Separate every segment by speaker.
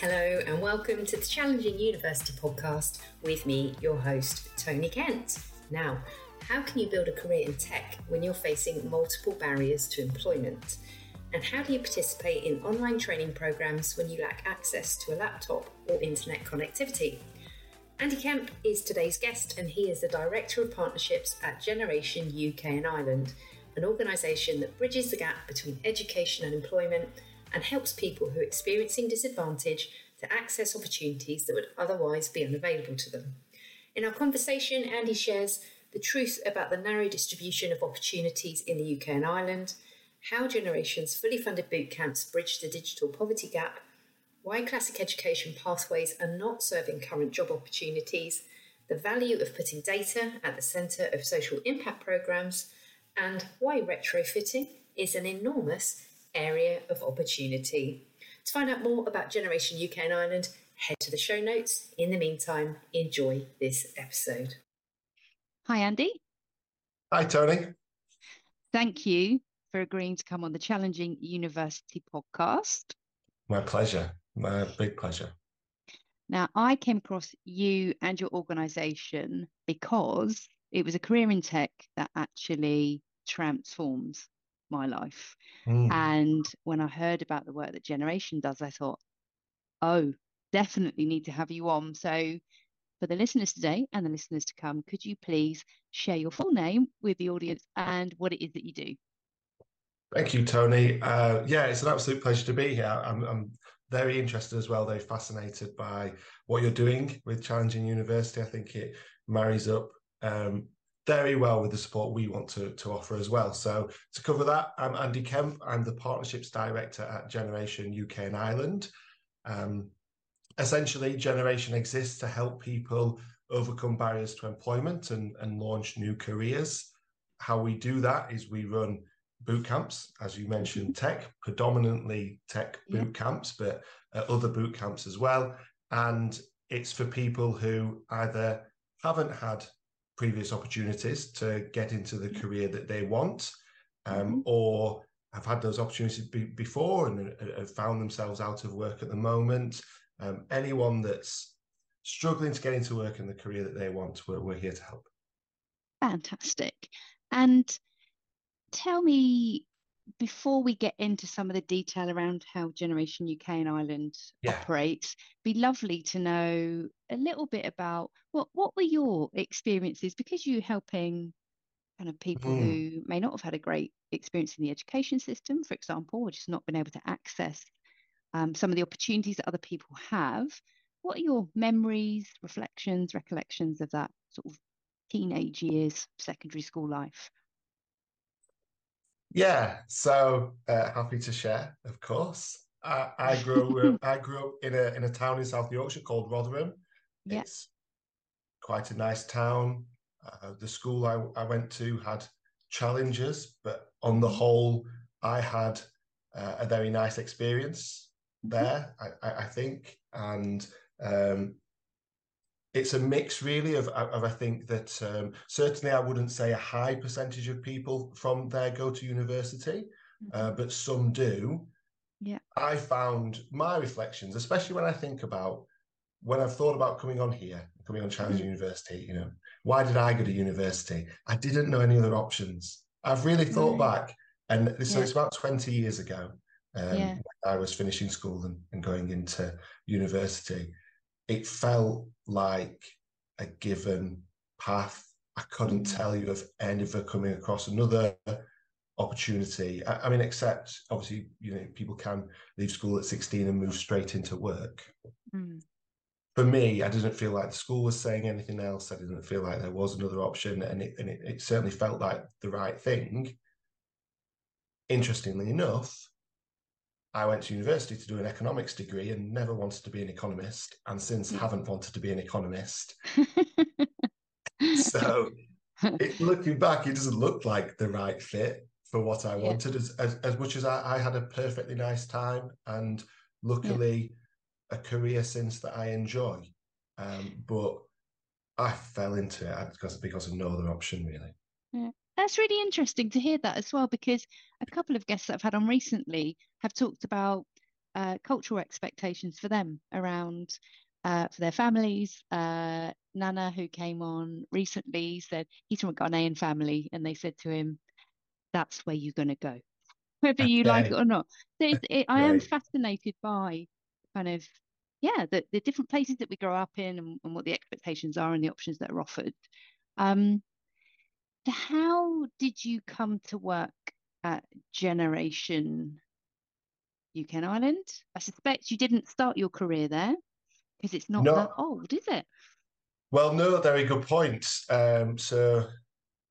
Speaker 1: Hello, and welcome to the Challenging University podcast with me, your host, Toni Kent. Now, how can you build a career in tech when you're facing multiple barriers to employment? And how do you participate in online training programs when you lack access to a laptop or internet connectivity? Andy Kemp is today's guest, and he is the Director of Partnerships at Generation UK and Ireland, an organisation that bridges the gap between education and employment and helps people who are experiencing disadvantage to access opportunities that would otherwise be unavailable to them. In our conversation, Andy shares the truth about the narrow distribution of opportunities in the UK and Ireland, how Generation's fully funded boot camps bridge the digital poverty gap, why classic education pathways are not serving current job opportunities, the value of putting data at the centre of social impact programmes, and why retrofitting is an enormous area of opportunity. To find out more about Generation UK and Ireland, head to the show notes. In the meantime, enjoy this episode.
Speaker 2: Hi, Andy.
Speaker 3: Hi, Toni.
Speaker 2: Thank you for agreeing to come on the Challenging University podcast.
Speaker 3: My pleasure. My big pleasure.
Speaker 2: Now, I came across you and your organization because it was a career in tech that actually transforms my life. Mm. And when I heard about the work that Generation does, I thought, oh, definitely need to have you on. So, for the listeners today and the listeners to come, could you please share your full name with the audience and what it is that you do?
Speaker 3: Thank you, Toni. Uh, yeah, it's an absolute pleasure to be here. I'm, I'm very interested as well, very fascinated by what you're doing with Challenging University. I think it marries up um, very well with the support we want to, to offer as well. So to cover that, I'm Andy Kemp. I'm the Partnerships Director at Generation UK and Ireland. Um, essentially, Generation exists to help people overcome barriers to employment and, and launch new careers. How we do that is we run boot camps, as you mentioned, tech, predominantly tech boot camps, but uh, other boot camps as well. And it's for people who either haven't had previous opportunities to get into the career that they want, um, mm-hmm. or have had those opportunities be- before and uh, have found themselves out of work at the moment. Um, anyone that's struggling to get into work in the career that they want, we're, we're here to help.
Speaker 2: Fantastic. And tell me before we get into some of the detail around how Generation UK and Ireland yeah. operates, be lovely to know a little bit about what what were your experiences because you're helping kind of people mm. who may not have had a great experience in the education system, for example, or just not been able to access um, some of the opportunities that other people have. What are your memories, reflections, recollections of that sort of teenage years, secondary school life?
Speaker 3: Yeah, so uh, happy to share, of course. I, I grew I grew up in a in a town in South Yorkshire called Rotherham. Yeah. It's quite a nice town. Uh, the school I, I went to had challenges, but on the mm-hmm. whole, I had uh, a very nice experience mm-hmm. there. I, I, think, and um, it's a mix really of, of I think that um, certainly I wouldn't say a high percentage of people from there go to university, uh, mm-hmm. uh, but some do.
Speaker 2: Yeah,
Speaker 3: I found my reflections, especially when I think about when I've thought about coming on here, coming on Challenge mm-hmm. University. You know, why did I go to university? I didn't know any other options. I've really thought back, and so yeah. it's about twenty years ago. Um, yeah. I was finishing school and, and going into university it felt like a given path. I couldn't mm. tell you of any of it coming across another opportunity. I, I, mean, except obviously, you know, people can leave school at 16 and move straight into work. Mm. For me, I didn't feel like the school was saying anything else. I didn't feel like there was another option, and it, and it, it certainly felt like the right thing. Interestingly enough, I went to university to do an economics degree and never wanted to be an economist, and since mm. haven't wanted to be an economist. so, it, looking back, it doesn't look like the right fit for what I yeah. wanted. As, as, as much as I, I, had a perfectly nice time, and luckily yeah. a career since that I enjoy, um, but I fell into it because because of no other option really.
Speaker 2: Yeah. That's really interesting to hear that as well, because a couple of guests that I've had on recently have talked about uh, cultural expectations for them around uh, for their families. Uh, Nana, who came on recently, said he's from a Ghanaian family, and they said to him, "That's where you're going to go, whether you okay. like it or not." So it, I am fascinated by kind of yeah the, the different places that we grow up in and, and what the expectations are and the options that are offered. Um, how did you come to work at Generation UK and Ireland? I suspect you didn't start your career there because it's not no. that old, is it?
Speaker 3: Well, no, very good point. Um, so,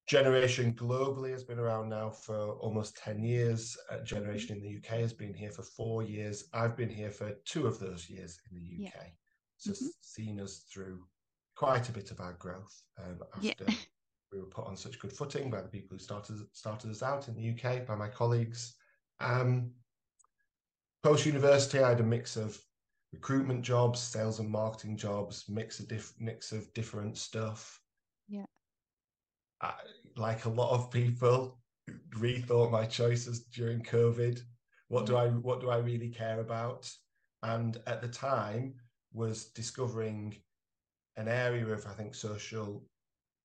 Speaker 3: Generation globally has been around now for almost 10 years. Uh, Generation in the UK has been here for four years. I've been here for two of those years in the UK. Yeah. So, mm-hmm. seen us through quite a bit of our growth um, after yeah. We were put on such good footing by the people who started started us out in the UK, by my colleagues. Um, Post university, I had a mix of recruitment jobs, sales and marketing jobs, mix of diff- mix of different stuff.
Speaker 2: Yeah.
Speaker 3: I, like a lot of people, rethought my choices during COVID. What yeah. do I what do I really care about? And at the time was discovering an area of I think social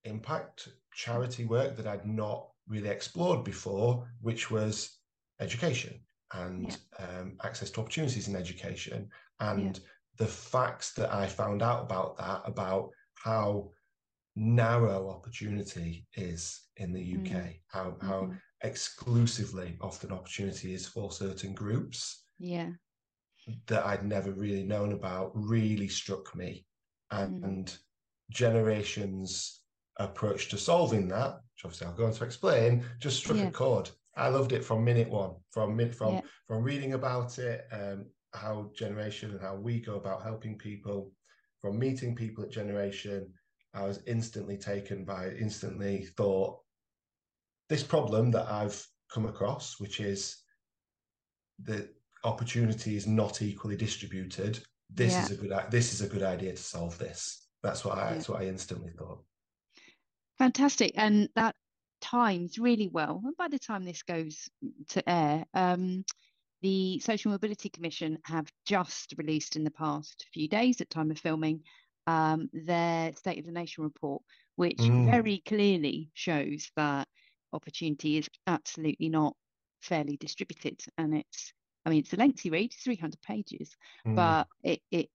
Speaker 3: impact charity work that I'd not really explored before, which was education and yeah. um, access to opportunities in education. And yeah. the facts that I found out about that, about how narrow opportunity is in the UK, mm. how mm-hmm. how exclusively often opportunity is for certain groups.
Speaker 2: Yeah.
Speaker 3: That I'd never really known about really struck me. And, mm. and generations approach to solving that, which obviously I'll go on to explain, just struck yeah. a chord. I loved it from minute one, from from yeah. from reading about it, um, how Generation and how we go about helping people, from meeting people at Generation. I was instantly taken by, instantly thought, this problem that I've come across, which is the opportunity is not equally distributed. This yeah. is a good this is a good idea to solve this. That's what I yeah. that's what I instantly thought.
Speaker 2: Fantastic. And that times really well. And by the time this goes to air, um, the Social Mobility Commission have just released in the past few days at time of filming um, their State of the Nation report, which mm. very clearly shows that opportunity is absolutely not fairly distributed. And it's, I mean, it's a lengthy read, 300 pages, mm. but it, it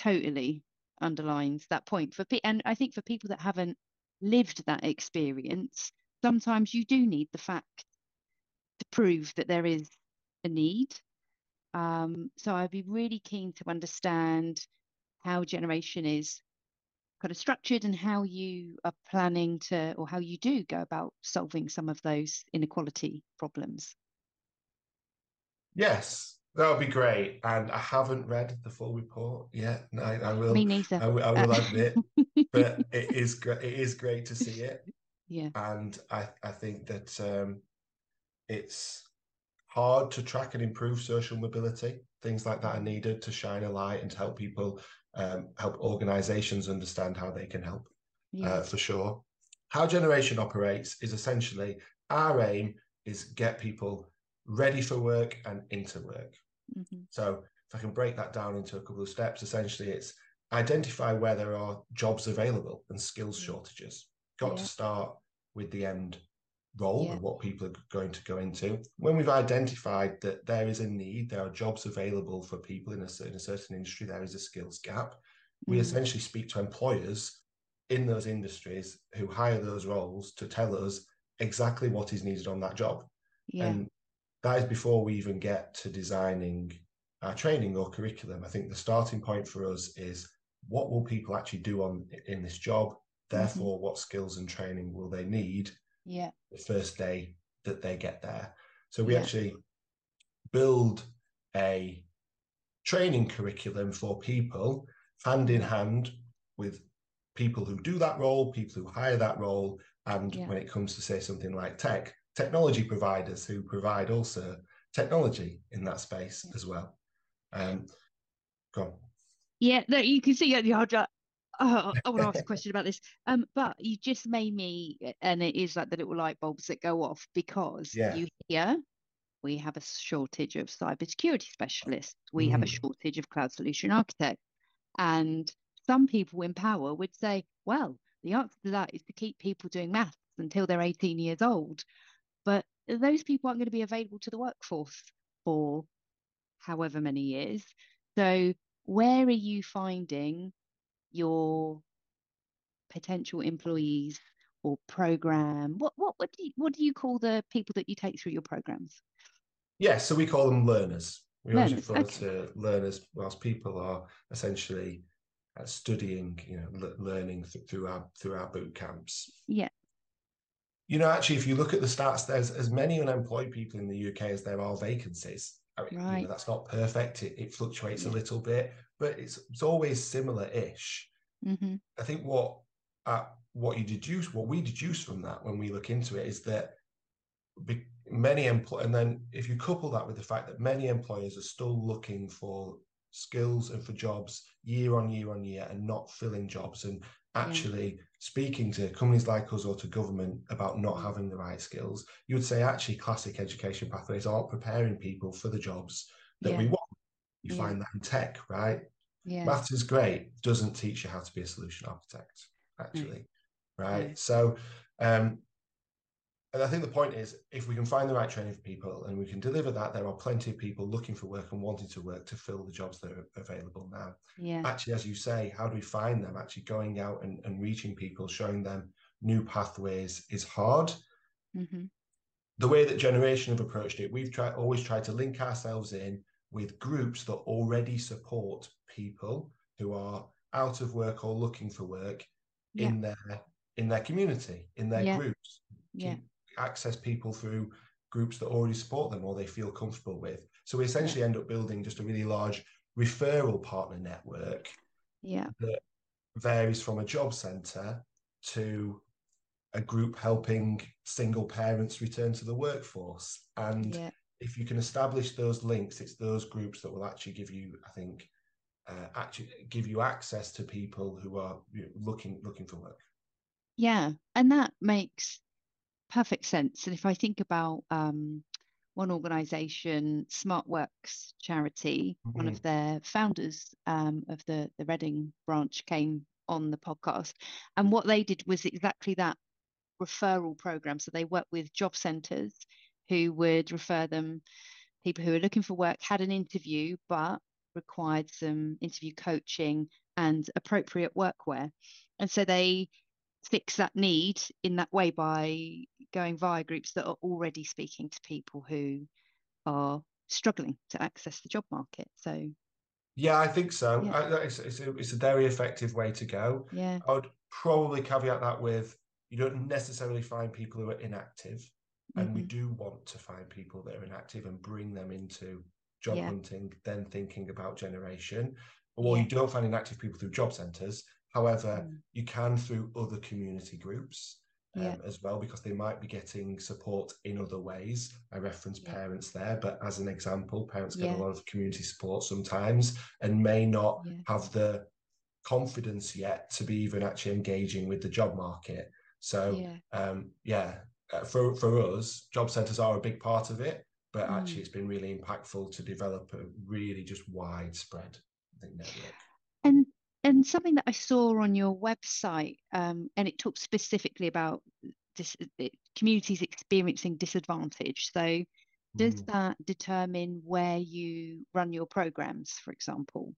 Speaker 2: totally underlines that point for and I think for people that haven't lived that experience, sometimes you do need the fact to prove that there is a need. Um, so I'd be really keen to understand how generation is kind of structured and how you are planning to, or how you do go about solving some of those inequality problems.
Speaker 3: Yes, that would be great. And I haven't read the full report yet. I, I will.
Speaker 2: Me neither.
Speaker 3: I, I will admit, but it is great. It is great to see it.
Speaker 2: Yeah.
Speaker 3: And I, I think that um, it's hard to track and improve social mobility. Things like that are needed to shine a light and to help people, um, help organizations understand how they can help yeah. uh, for sure. How Generation operates is essentially our aim is get people ready for work and into work. Mm-hmm. So if I can break that down into a couple of steps, essentially it's identify where there are jobs available and skills shortages got yeah. to start with the end role yeah. and what people are going to go into. When we've identified that there is a need, there are jobs available for people in a certain, a certain industry, there is a skills gap. Mm. We essentially speak to employers in those industries who hire those roles to tell us exactly what is needed on that job. Yeah. And that is before we even get to designing our training or curriculum. I think the starting point for us is what will people actually do on in this job? Mm-hmm. Therefore, mm-hmm. what skills and training will they need
Speaker 2: yeah.
Speaker 3: the first day that they get there? So we yeah. actually build a training curriculum for people hand in hand with people who do that role, people who hire that role, and yeah. when it comes to say something like tech, technology providers who provide also technology in that space as well. Um, go on.
Speaker 2: Yeah, no, you can see the hard oh, I want to ask a question about this. Um, but you just made me, and it is like the little light bulbs that go off because yeah. you hear we have a shortage of cybersecurity specialists, we mm. have a mm. shortage of cloud solution architects. And some people in power would say, well, the answer to that is to keep people doing maths until they're 18 years old. Those people aren't going to be available to the workforce for however many years. So, where are you finding your potential employees or program? What what what do you, what do you call the people that you take through your programs?
Speaker 3: Yeah, so we call them learners. We learners, always refer okay. to learners whilst people are essentially uh, studying, you know, learning th- through our through our boot camps.
Speaker 2: Yeah.
Speaker 3: You know, actually, if you look at the stats, there's as many unemployed people in the UK as there are vacancies. I mean, right. you know, that's not perfect. It, it fluctuates yeah. a little bit, but it's it's always similar-ish. Mm-hmm. I think what uh, what you deduce, what we deduce from that when we look into it, is that many employ, and then if you couple that with the fact that many employers are still looking for skills and for jobs year on year on year and not filling jobs and actually yeah. speaking to companies like us or to government about not having the right skills, you would say actually classic education pathways aren't preparing people for the jobs that yeah. we want. You yeah. find that in tech, right? Yeah. Maths is great, doesn't teach you how to be a solution architect, actually. Mm. Right. So um, and I think the point is, if we can find the right training for people and we can deliver that, there are plenty of people looking for work and wanting to work to fill the jobs that are available now.
Speaker 2: Yeah.
Speaker 3: Actually, as you say, how do we find them? Actually, going out and, and reaching people, showing them new pathways is hard. Mm-hmm. The way that Generation have approached it, we've tried always tried to link ourselves in with groups that already support people who are out of work or looking for work yeah. in their in their community, in their yeah. groups.
Speaker 2: Yeah
Speaker 3: access people through groups that already support them or they feel comfortable with. So we essentially end up building just a really large referral partner network
Speaker 2: yeah.
Speaker 3: that varies from a job centre to a group helping single parents return to the workforce. And yeah. if you can establish those links, it's those groups that will actually give you, I think, uh, actually give you access to people who are looking looking for work.
Speaker 2: Yeah, and that makes perfect sense. And if I think about um, one organization, SmartWorks charity, mm-hmm. one of their founders um, of the, the Reading branch came on the podcast. And what they did was exactly that referral program. So they worked with job centers who would refer them people who are looking for work, had an interview, but required some interview coaching and appropriate workwear. And so they fix that need in that way by going via groups that are already speaking to people who are struggling to access the job market. So,
Speaker 3: yeah, I think so. Yeah. I, it's, it's, a, it's a very effective way to go.
Speaker 2: Yeah,
Speaker 3: I would probably caveat that with you don't necessarily find people who are inactive, and mm-hmm. we do want to find people that are inactive and bring them into job yeah. hunting, then thinking about generation. Or yeah. you don't find inactive people through job centres. However, mm. you can through other community groups um, yeah. as well because they might be getting support in other ways. I reference yeah. parents there, but as an example, parents get yeah. a lot of community support sometimes and may not have the confidence yet to be even actually engaging with the job market. So, um, yeah, uh, for for us, job centres are a big part of it, but mm. actually, it's been really impactful to develop a really just widespread network.
Speaker 2: And and something that I saw on your website, um, and it talks specifically about dis- communities experiencing disadvantage. So, does mm. that determine where you run your programs, for example?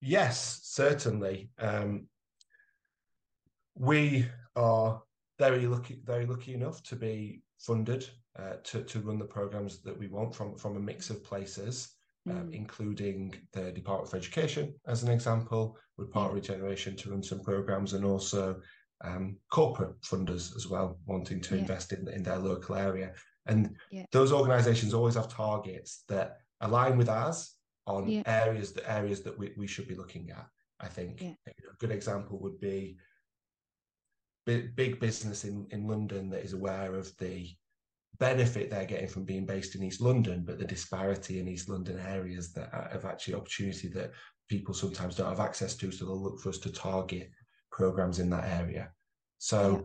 Speaker 3: Yes, certainly. Um, we are very lucky, very lucky enough to be funded uh, to to run the programs that we want from from a mix of places um, mm. including the Department for Education as an example, with Part Regeneration to run some programs, and also um, corporate funders as well, wanting to yeah. invest in, in their local area. And yeah. those organisations always have targets that align with ours on yeah. areas that areas that we, we should be looking at. I think a good example would be big, big business in, in London that is aware of the benefit they're getting from being based in East London, but the disparity in East London areas that have actually opportunity that people sometimes don't have access to. So they'll look for us to target programs in that area. So yeah.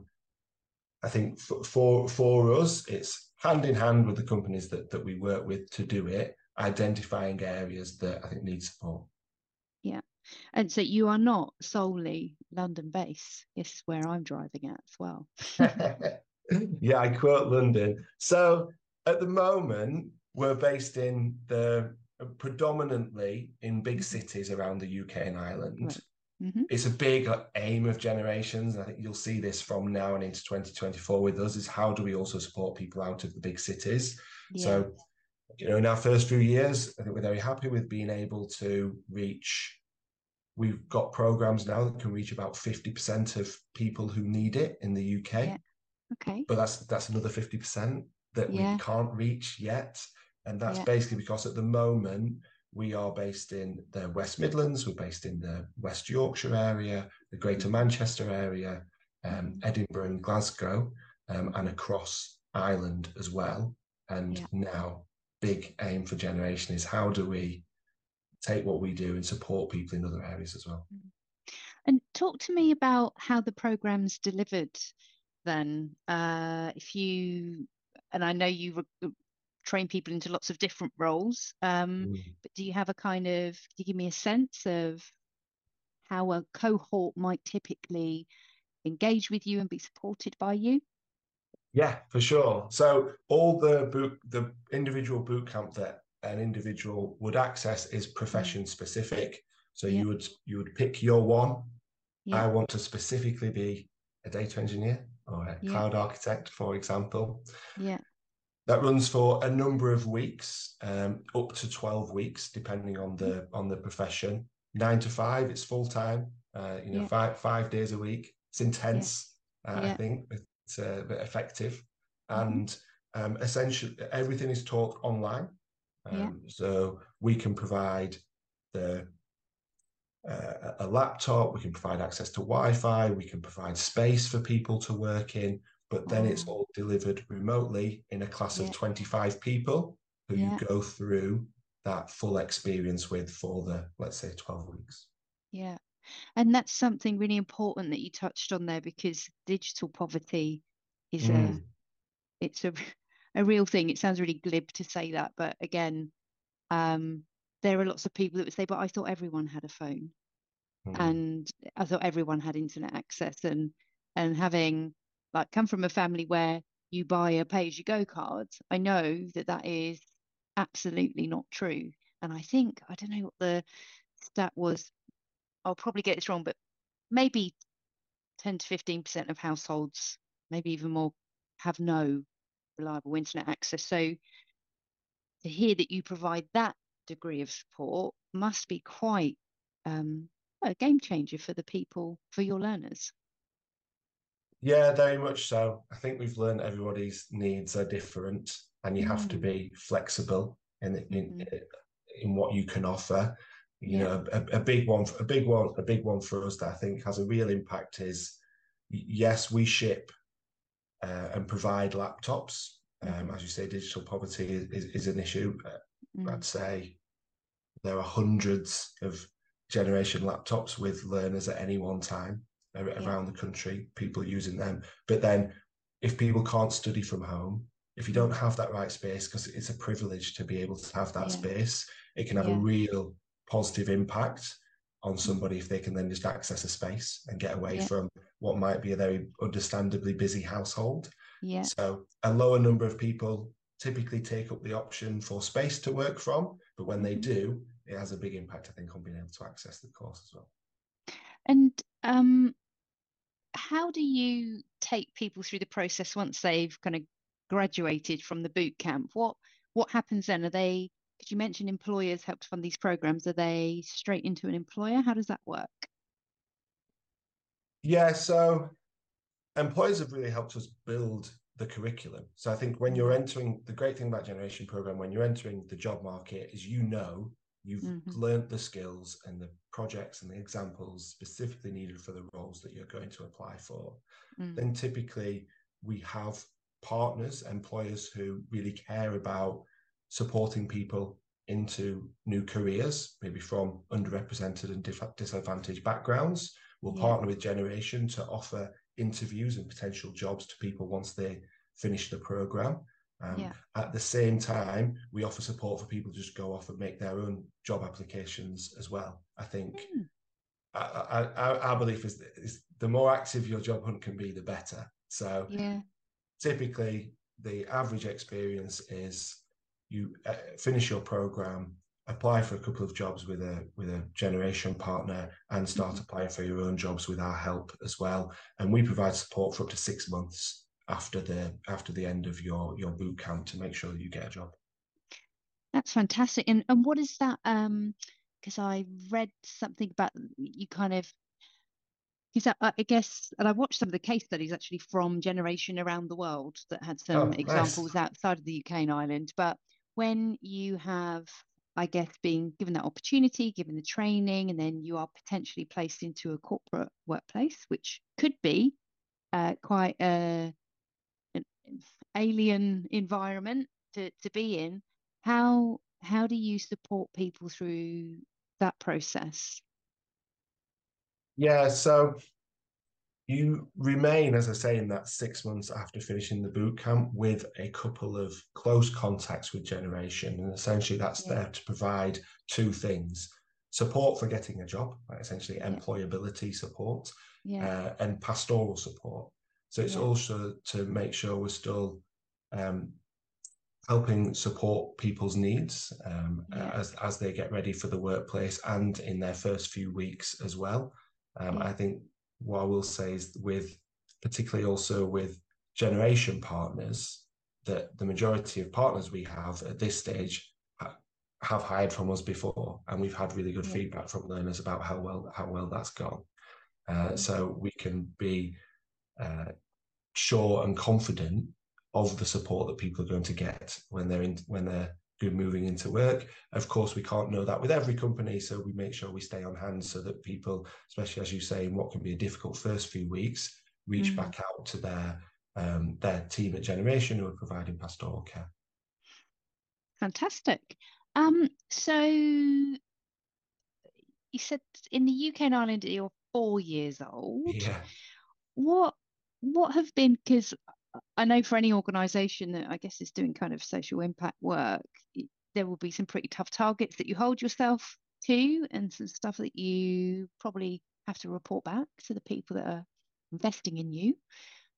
Speaker 3: I think for, for for us, it's hand in hand with the companies that, that we work with to do it, identifying areas that I think need support.
Speaker 2: Yeah. And so you are not solely London based. is where I'm driving at as well.
Speaker 3: yeah, I quote London. So at the moment, we're based in the predominantly in big mm-hmm. cities around the UK and Ireland. Right. Mm-hmm. It's a big aim of generations. I think you'll see this from now and into 2024 with us is how do we also support people out of the big cities? Yeah. So, you know, in our first few years, I think we're very happy with being able to reach. We've got programs now that can reach about 50% of people who need it in the UK.
Speaker 2: Yeah. Okay.
Speaker 3: But that's that's another 50% that yeah. we can't reach yet. And that's basically because at the moment we are based in the West Midlands, we're based in the West Yorkshire area, the Greater. Manchester area, um, mm-hmm. Edinburgh and Glasgow, um, and across Ireland as well. And yeah. now, big aim for Generation is how do we take what we do and support people in other areas as well. Mm-hmm.
Speaker 2: And talk to me about how the program's delivered then. Uh, if you, and I know you re- train people into lots of different roles. Um, mm. But do you have a kind of, do you give me a sense of how a cohort might typically engage with you and be supported by you?
Speaker 3: Yeah, for sure. So all the boot, the individual boot camp that an individual would access is mm. profession specific. So yeah. you would you would pick your one. Yeah. I want to specifically be a data engineer or a yeah. cloud architect, for example.
Speaker 2: Yeah.
Speaker 3: That runs for a number of weeks, um, up to twelve weeks, depending on the on the profession. Nine to five, it's full time. Uh, you know, yeah. five five days a week. It's intense. Yeah. Uh. I think it's uh, effective, mm-hmm. and um, essentially everything is taught online. Um, so we can provide the uh, a laptop, we can provide access to Wi-Fi, we can provide space for people to work in, but then it's oh. all delivered remotely in a class yeah. of 25 people who yeah. you go through that full experience with for the let's say 12 weeks
Speaker 2: yeah and that's something really important that you touched on there because digital poverty is mm. a it's a a real thing it sounds really glib to say that but again um, there are lots of people that would say but i thought everyone had a phone mm. and i thought everyone had internet access and and having like come from a family where you buy a pay as you go card, I know that that is absolutely not true. And I think, I don't know what the stat was, I'll probably get this wrong, but maybe 10 to 15% of households, maybe even more, have no reliable internet access. So to hear that you provide that degree of support must be quite um, a game changer for the people, for your learners.
Speaker 3: Yeah, very much so. I think we've learned everybody's needs are different, and you mm. have to mm. be flexible in in, mm. in what you can offer. You yeah. know, a, a, big one, a big one, a big one for us that I think has a real impact is yes, we ship uh, and provide laptops. Um, mm. as you say, digital poverty is, is, is an issue. Uh, mm. I'd say there are hundreds of generation laptops with learners at any one time around yeah. the country, people using them. But then if people can't study from home, if you don't have that right space, because it's a privilege to be able to have that yeah. space, it can have yeah. a real positive impact on somebody if they can then just access a space and get away from what might be a very understandably busy household.
Speaker 2: Yeah.
Speaker 3: So a lower number of people typically take up the option for space to work from, but when they mm-hmm. do, it has a big impact, I think, on being able to access the course as well.
Speaker 2: And um, how do you take people through the process once they've kind of graduated from the boot camp? What what happens then? Are they? Did you mention employers help to fund these programs? Are they straight into an employer? How does that work?
Speaker 3: Yeah, so employers have really helped us build the curriculum. So I think when you're mm-hmm. entering the great thing about Generation Program, when you're entering the job market, is you know you've mm-hmm. learned the skills and the projects and the examples specifically needed for the roles that you're going to apply for, mm. then typically we have partners, employers who really care about supporting people into new careers, maybe from underrepresented and disadvantaged backgrounds. We'll yeah. partner with Generation to offer interviews and potential jobs to people once they finish the program. Um, yeah. At the same time, we offer support for people to just go off and make their own job applications as well. I think mm. our, belief is, is the more active your job hunt can be, the better. So
Speaker 2: yeah.
Speaker 3: typically, the average experience is you uh, finish your program, apply for a couple of jobs with a with a generation partner, and start mm-hmm. applying for your own jobs with our help as well. And we provide support for up to six months after the after the end of your your boot camp to make sure that you get a job.
Speaker 2: That's fantastic. And and what is that? Um, because I read something about you kind of because I, I, guess, and I watched some of the case studies actually from Generation Around the World that had some oh, examples nice. outside of the UK and Ireland. But when you have, I guess, being given that opportunity, given the training, and then you are potentially placed into a corporate workplace, which could be uh, quite a, alien environment to, to be in, how how do you support people through that process?
Speaker 3: Yeah, so you remain, as I say, in that six months after finishing the boot camp with a couple of close contacts with Generation. And essentially, that's yeah. there to provide two things support for getting a job, essentially yeah. employability support, yeah. uh, and pastoral support. So it's also to make sure we're still um, helping support people's needs um, as, as they get ready for the workplace and in their first few weeks as well. Um, I think what I will say is with particularly also with generation partners, that the majority of partners we have at this stage have hired from us before, and we've had really good yeah. feedback from learners about how well how well that's gone. Uh, so we can be uh, sure and confident of the support that people are going to get when they're in when they're moving into work. Of course, we can't know that with every company, so we make sure we stay on hand so that people, especially as you say, in what can be a difficult first few weeks, reach mm. back out to their um, their team at Generation who are providing pastoral care.
Speaker 2: Fantastic. Um, so you said in the UK and Ireland you're four years old.
Speaker 3: Yeah.
Speaker 2: What what have been because I know for any organisation that I guess is doing kind of social impact work, there will be some pretty tough targets that you hold yourself to, and some stuff that you probably have to report back to the people that are investing in you.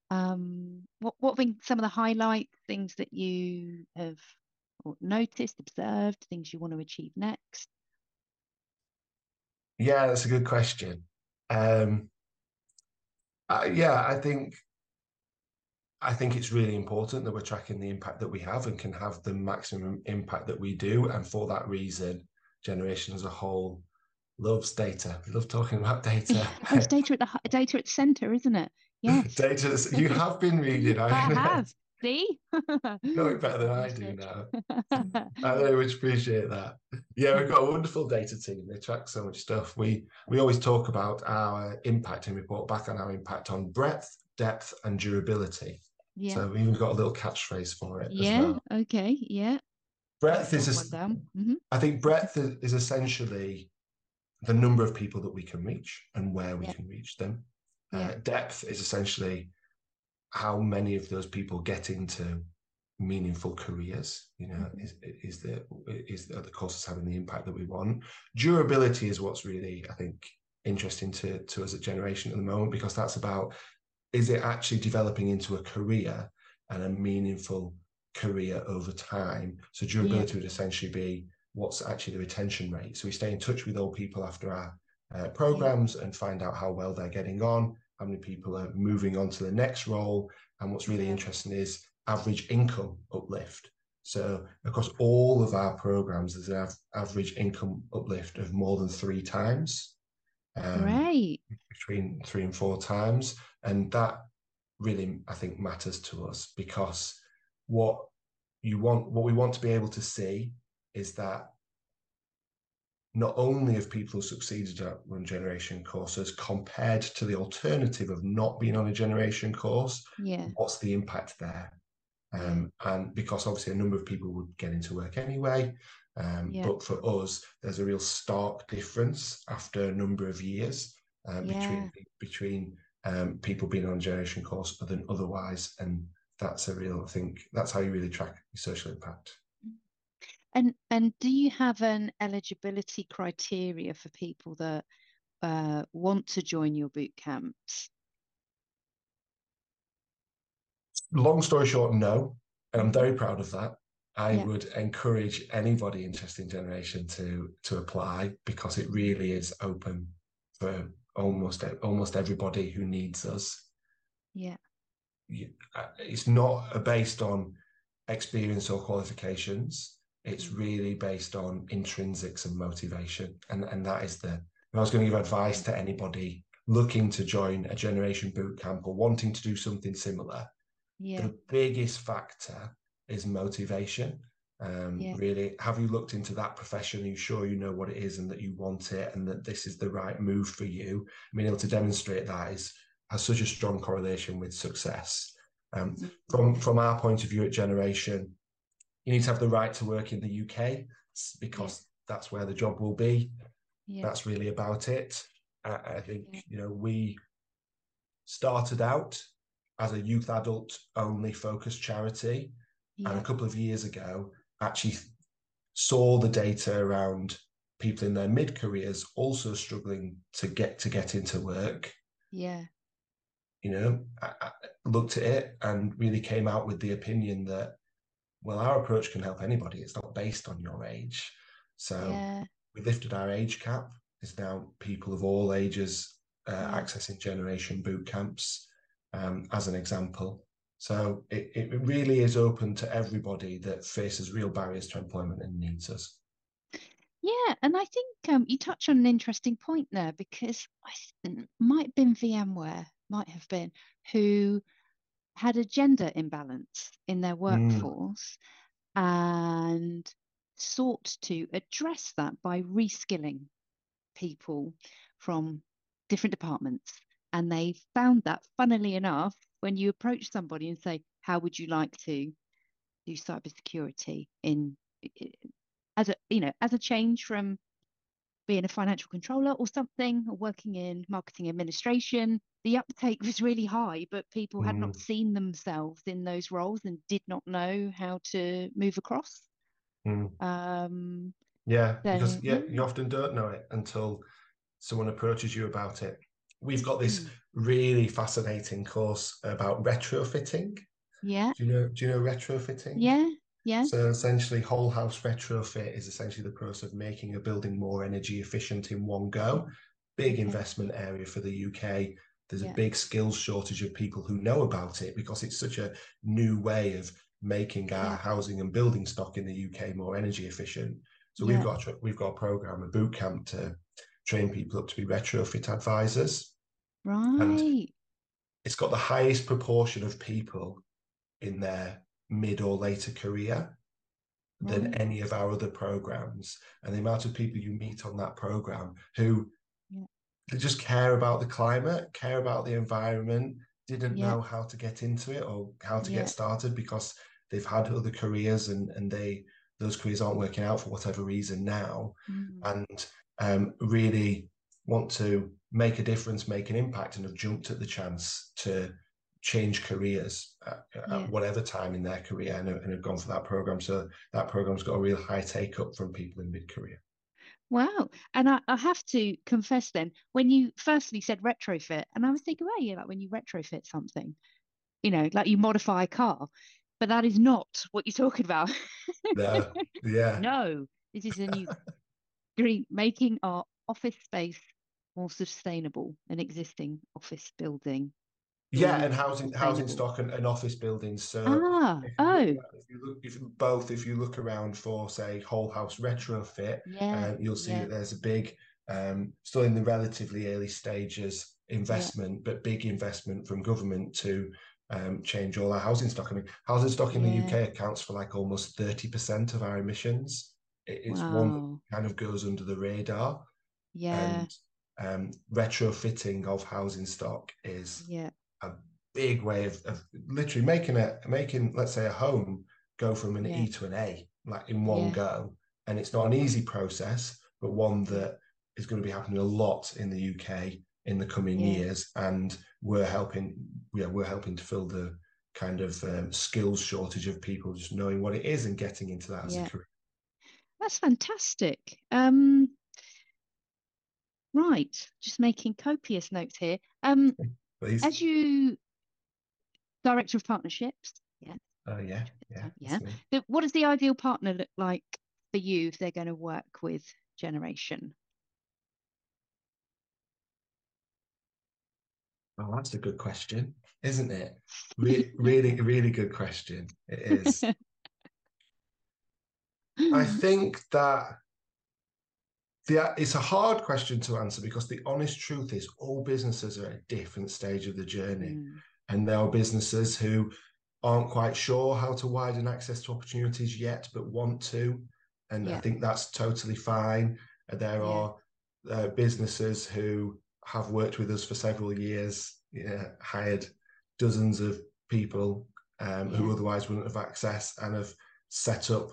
Speaker 2: Um, what what have been some of the highlight things that you have noticed, observed, things you want to achieve next?
Speaker 3: Yeah, that's a good question. Um, uh, yeah, I think I think it's really important that we're tracking the impact that we have and can have the maximum impact that we do. And for that reason, generation as a whole loves data. We love talking about data.
Speaker 2: it's data at the data at the center, isn't it? Yes.
Speaker 3: data. You have been reading.
Speaker 2: I, I have. See?
Speaker 3: know it better than I do now. I very much appreciate that. Yeah, we've got a wonderful data team. They track so much stuff. We we always talk about our impact and report back on our impact on breadth, depth, and durability. Yeah. So we've even got a little catchphrase for it.
Speaker 2: Yeah.
Speaker 3: Well.
Speaker 2: Okay. Yeah.
Speaker 3: Breadth is. A, mm-hmm. I think breadth is, is, essentially the number of people that we can reach and where we yeah. can reach them. Uh, yeah. Depth is essentially how many of those people get into meaningful careers. You know, mm-hmm. is is the is the, the courses having the impact that we want. Durability is what's really, I think, interesting to to us at Generation at the moment because that's about is it actually developing into a career and a meaningful career over time? So durability yeah. would essentially be what's actually the retention rate. So we stay in touch with old people after our uh, programs and find out how well they're getting on, how many people are moving on to the next role. And what's really interesting is average income uplift. So across all of our programs, there's an av- average income uplift of more than three times.
Speaker 2: Um, right.
Speaker 3: Between three and four times. And that really, I think, matters to us because what you want, what we want to be able to see is that not only have people who succeeded at run generation courses compared to the alternative of not being on a generation course,
Speaker 2: yeah.
Speaker 3: what's the impact there? Um, and because obviously a number of people would get into work anyway, um, yeah. but for us, there's a real stark difference after a number of years yeah. between between um, people being on a generation course than otherwise, and that's a real I think that's how you really track your social impact.
Speaker 2: And and do you have an eligibility criteria for people that uh, want to join your boot camps?
Speaker 3: Long story short, no. And I'm very proud of that. I yeah. would encourage anybody interested in generation to to apply because it really is open for almost almost everybody who needs us.
Speaker 2: Yeah.
Speaker 3: Uh, it's not based on experience or qualifications. It's really based on intrinsics and motivation, and and that is the. If I was going to give advice to anybody looking to join a generation boot camp or wanting to do something similar,
Speaker 2: yeah.
Speaker 3: the biggest factor is motivation. Um, yeah. Really, have you looked into that profession? Are you sure you know what it is and that you want it and that this is the right move for you? Being able to demonstrate that is has such a strong correlation with success. Um, mm-hmm. from from our point of view at Generation, you need to have the right to work in the UK because yeah. that's where the job will be. Yeah. That's really about it. I, I think you know we started out as a youth adult only focused charity yeah. and a couple of years ago actually saw the data around people in their mid careers also struggling to get to get into work
Speaker 2: yeah
Speaker 3: you know I, I looked at it and really came out with the opinion that well our approach can help anybody. It's not based on your age. So yeah. we lifted our age cap. It's now people of all ages uh, accessing generation boot camps um, as an example. So it, it really is open to everybody that faces real barriers to employment and needs us.
Speaker 2: Yeah, and I think um, you touch on an interesting point there because I might have been VMware, might have been, who had a gender imbalance in their mm. workforce mm. and sought to address that by reskilling people from different departments. And they found that, funnily enough, when you approach somebody and say, "How would you like to do cybersecurity in as a you know as a change from being a financial controller or something, or working in marketing administration?" The uptake was really high, but people mm. had not mm. seen themselves in those roles and did not know how to move across.
Speaker 3: Mm. Um, yeah, so, because yeah, you often don't know it until someone approaches you about it we've got this mm. really fascinating course about retrofitting.
Speaker 2: Yeah.
Speaker 3: Do you know do you know retrofitting?
Speaker 2: Yeah. Yeah.
Speaker 3: So essentially whole house retrofit is essentially the process of making a building more energy efficient in one go. Big investment area for the UK. There's yeah. a big skills shortage of people who know about it because it's such a new way of making our yeah. housing and building stock in the UK more energy efficient. So yeah. we've got we've got a program, a boot camp to train people up to be retrofit advisors.
Speaker 2: Right. And
Speaker 3: it's got the highest proportion of people in their mid or later career than right. any of our other programs. And the amount of people you meet on that program who. They just care about the climate, care about the environment, didn't yeah. know how to get into it or how to yeah. get started because they've had other careers and, and they those careers aren't working out for whatever reason now. Mm. And um, really want to make a difference, make an impact, and have jumped at the chance to change careers at, yeah. at whatever time in their career and, and have gone for that program. So that program's got a real high take up from people in mid career.
Speaker 2: Wow. And I, I, have to confess then, when you firstly said retrofit, and I was thinking, well, yeah, like when you retrofit something, you know, like you modify a car, but that is not what you're talking about.
Speaker 3: no, yeah.
Speaker 2: no, this is a new green making our office space more sustainable an existing office building
Speaker 3: yeah and housing housing stock and, and, office buildings so
Speaker 2: ah,
Speaker 3: if
Speaker 2: oh
Speaker 3: if you look if both if you look around for say whole house retrofit yeah, uh, you'll see yeah. that there's a big um, still in the relatively early stages investment yeah. but big investment from government to um, change all our housing stock i mean housing stock in the uk accounts for like almost 30% of our emissions it, it's wow. one that kind of goes under the radar
Speaker 2: yeah and
Speaker 3: um, retrofitting of housing stock is
Speaker 2: yeah.
Speaker 3: A big way of, of literally making a making let's say a home go from an yeah. E to an A like in one yeah. go, and it's not an easy process, but one that is going to be happening a lot in the UK in the coming years, and we're helping. Yeah, we're helping to fill the kind of um, skills shortage of people just knowing what it is and getting into that as yeah. a career.
Speaker 2: That's fantastic. Um, right, just making copious notes here. Um. As you director of partnerships,
Speaker 3: yeah. Oh yeah, yeah,
Speaker 2: yeah. what does the ideal partner look like for you if they're going to work with Generation?
Speaker 3: Oh, that's a good question, isn't it? Re- really, really good question. It is. I think that the, it's a hard question to answer because the honest truth is all businesses are at a different stage of the journey. Mm. And there are businesses who aren't quite sure how to widen access to opportunities yet, but want to. And yeah. I think that's totally fine. There yeah. are uh, businesses who have worked with us for several years, yeah, hired dozens of people um, who otherwise wouldn't have access and have set up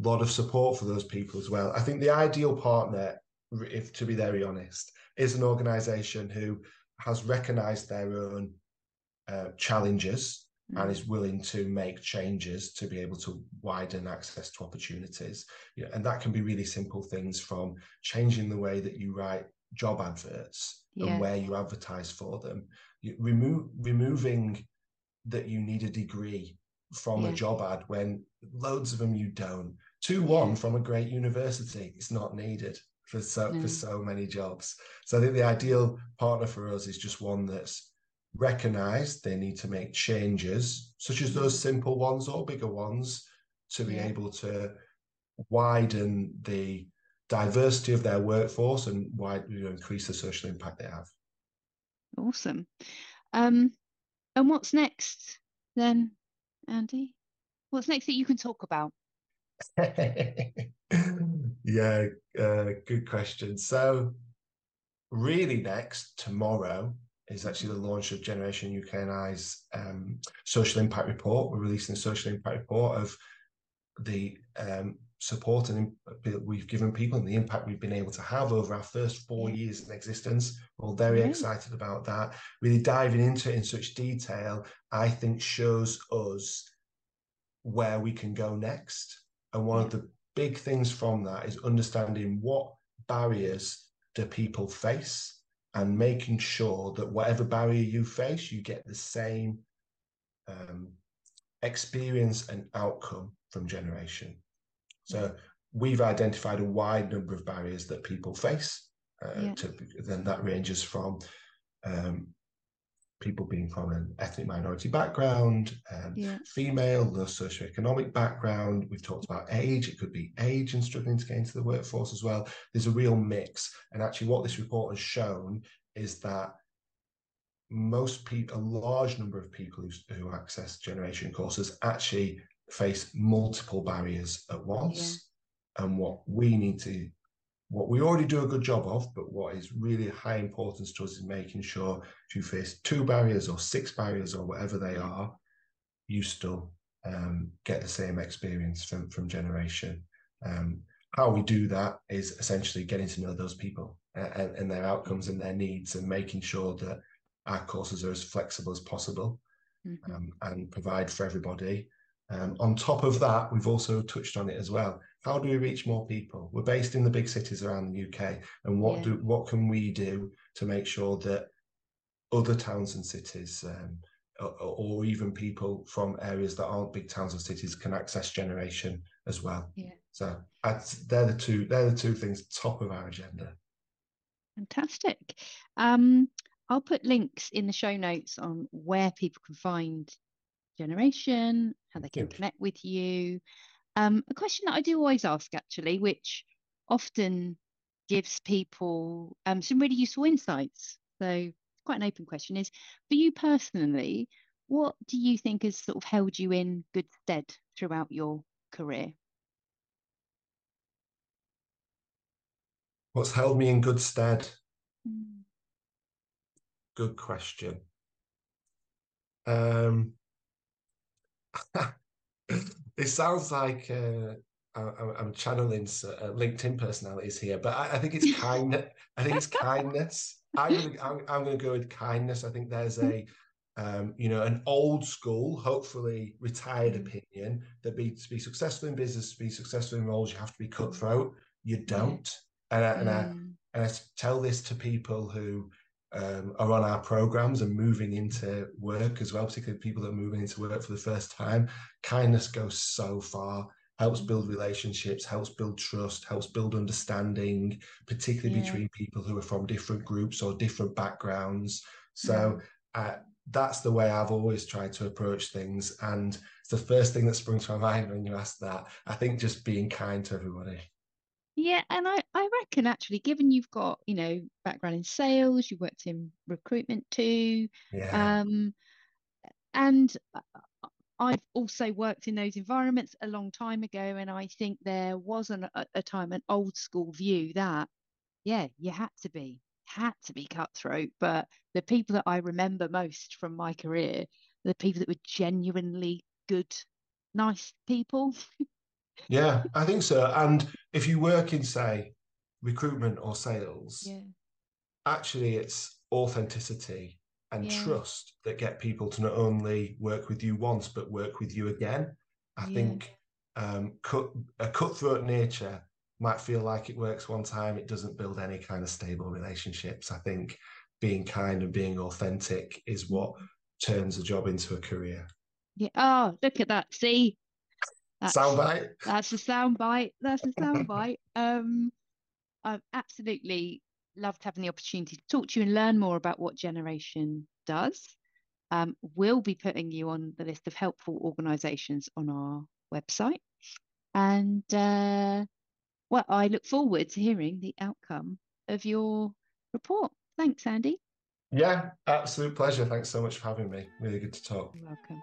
Speaker 3: lot of support for those people as well. I think the ideal partner, if to be very honest, is an organization who has recognized their own uh, challenges mm. and is willing to make changes to be able to widen access to opportunities. Yeah, and that can be really simple things from changing the way that you write job adverts yeah. and where you advertise for them. You remove removing that you need a degree from yeah. a job ad when loads of them you don't. Two one from a great university, it's not needed for so for so many jobs. So I think the ideal partner for us is just one that's recognized they need to make changes, such as those simple ones or bigger ones, to be yeah. able to widen the diversity of their workforce and widen, you know, increase the social impact they have.
Speaker 2: Awesome. Um, and what's next then, Andy? What's next that you can talk about?
Speaker 3: yeah, uh, good question. So, really, next tomorrow is actually the launch of Generation UK and I's um, social impact report. We're releasing the social impact report of the um, support and we've given people and the impact we've been able to have over our first four years in existence. We're all very excited about that. Really diving into it in such detail, I think shows us where we can go next. And one of the big things from that is understanding what barriers do people face and making sure that whatever barrier you face, you get the same um, experience and outcome from generation. So we've identified a wide number of barriers that people face. Uh, yeah. to, then that ranges from um, people being from an ethnic minority background, um, yeah. female, low socioeconomic background. We've talked about age. It could be age and struggling to get into the workforce as well. There's a real mix. And actually, what this report has shown is that most people, a large number of people who, who access generation courses actually face multiple barriers at once. Yeah. And what we need to what we already do a good job of, but what is really high importance to us is making sure if you face two barriers or six barriers or whatever they are, you still um, get the same experience from from generation. Um, how we do that is essentially getting to know those people and, and, their outcomes and their needs, and making sure that our courses are as flexible as possible mm-hmm. um, and provide for everybody. Um, on top of that, we've also touched on it as well. How do we reach more people? We're based in the big cities around the UK, and what yeah. do what can we do to make sure that other towns and cities, um, or, or, even people from areas that aren't big towns or cities, can access generation as well? Yeah. So they're the two they're the two things top of our agenda.
Speaker 2: Fantastic. Um, I'll put links in the show notes on where people can find generation, how they can connect with you. Um, a question that I do always ask, actually, which often gives people um, some really useful insights. So, quite an open question is for you personally, what do you think has sort of held you in good stead throughout your career?
Speaker 3: What's held me in good stead? Mm. Good question. Um, it sounds like uh, I, am channeling uh, LinkedIn personalities here, but I, I think it's kind. I think it's kindness. I'm gonna, I'm, I'm gonna go with kindness. I think there's a um, you know, an old school, hopefully retired mm. opinion that be to be successful in business, to be successful in roles, you have to be cutthroat. You don't. And, I, and, I, and I tell this to people who um, are on our programs and moving into work as well, particularly people that are moving into work for the first time. Kindness goes so far, helps mm. build relationships, helps build trust, helps build understanding, particularly yeah. between people who are from different groups or different backgrounds. So, uh, that's the way I've always tried to approach things. And it's the first thing that sprung to my mind when you asked that. I think just being kind to everybody.
Speaker 2: Yeah, and I, I reckon actually, given you've got, you know, background in sales, you worked in recruitment too.
Speaker 3: Yeah. Um,
Speaker 2: and I've also worked in those environments a long time ago, and I think there was an, a, a time, an old school view that, yeah, you had to be had to be cutthroat, but the people that I remember most from my career the people that were genuinely good, nice people.
Speaker 3: Yeah, I think so. And if you work in, say, recruitment or sales,
Speaker 2: yeah.
Speaker 3: actually it's authenticity and yeah. trust that get people to not only work with you once but work with you again. I yeah. think um, cut, a cutthroat nature might feel like it works one time, it doesn't build any kind of stable relationships. I think being kind and being authentic is what turns a job into a career.
Speaker 2: Yeah. Oh, look at that. See?
Speaker 3: That's, soundbite.
Speaker 2: That's a soundbite. That's a soundbite. um, I've absolutely loved having the opportunity to talk to you and learn more about what Generation does. Um, we'll be putting you on the list of helpful organisations on our website. And uh, well, I look forward to hearing the outcome of your report. Thanks, Andy.
Speaker 3: Yeah, absolute pleasure. Thanks so much for having me. Really good to talk.
Speaker 2: You're welcome.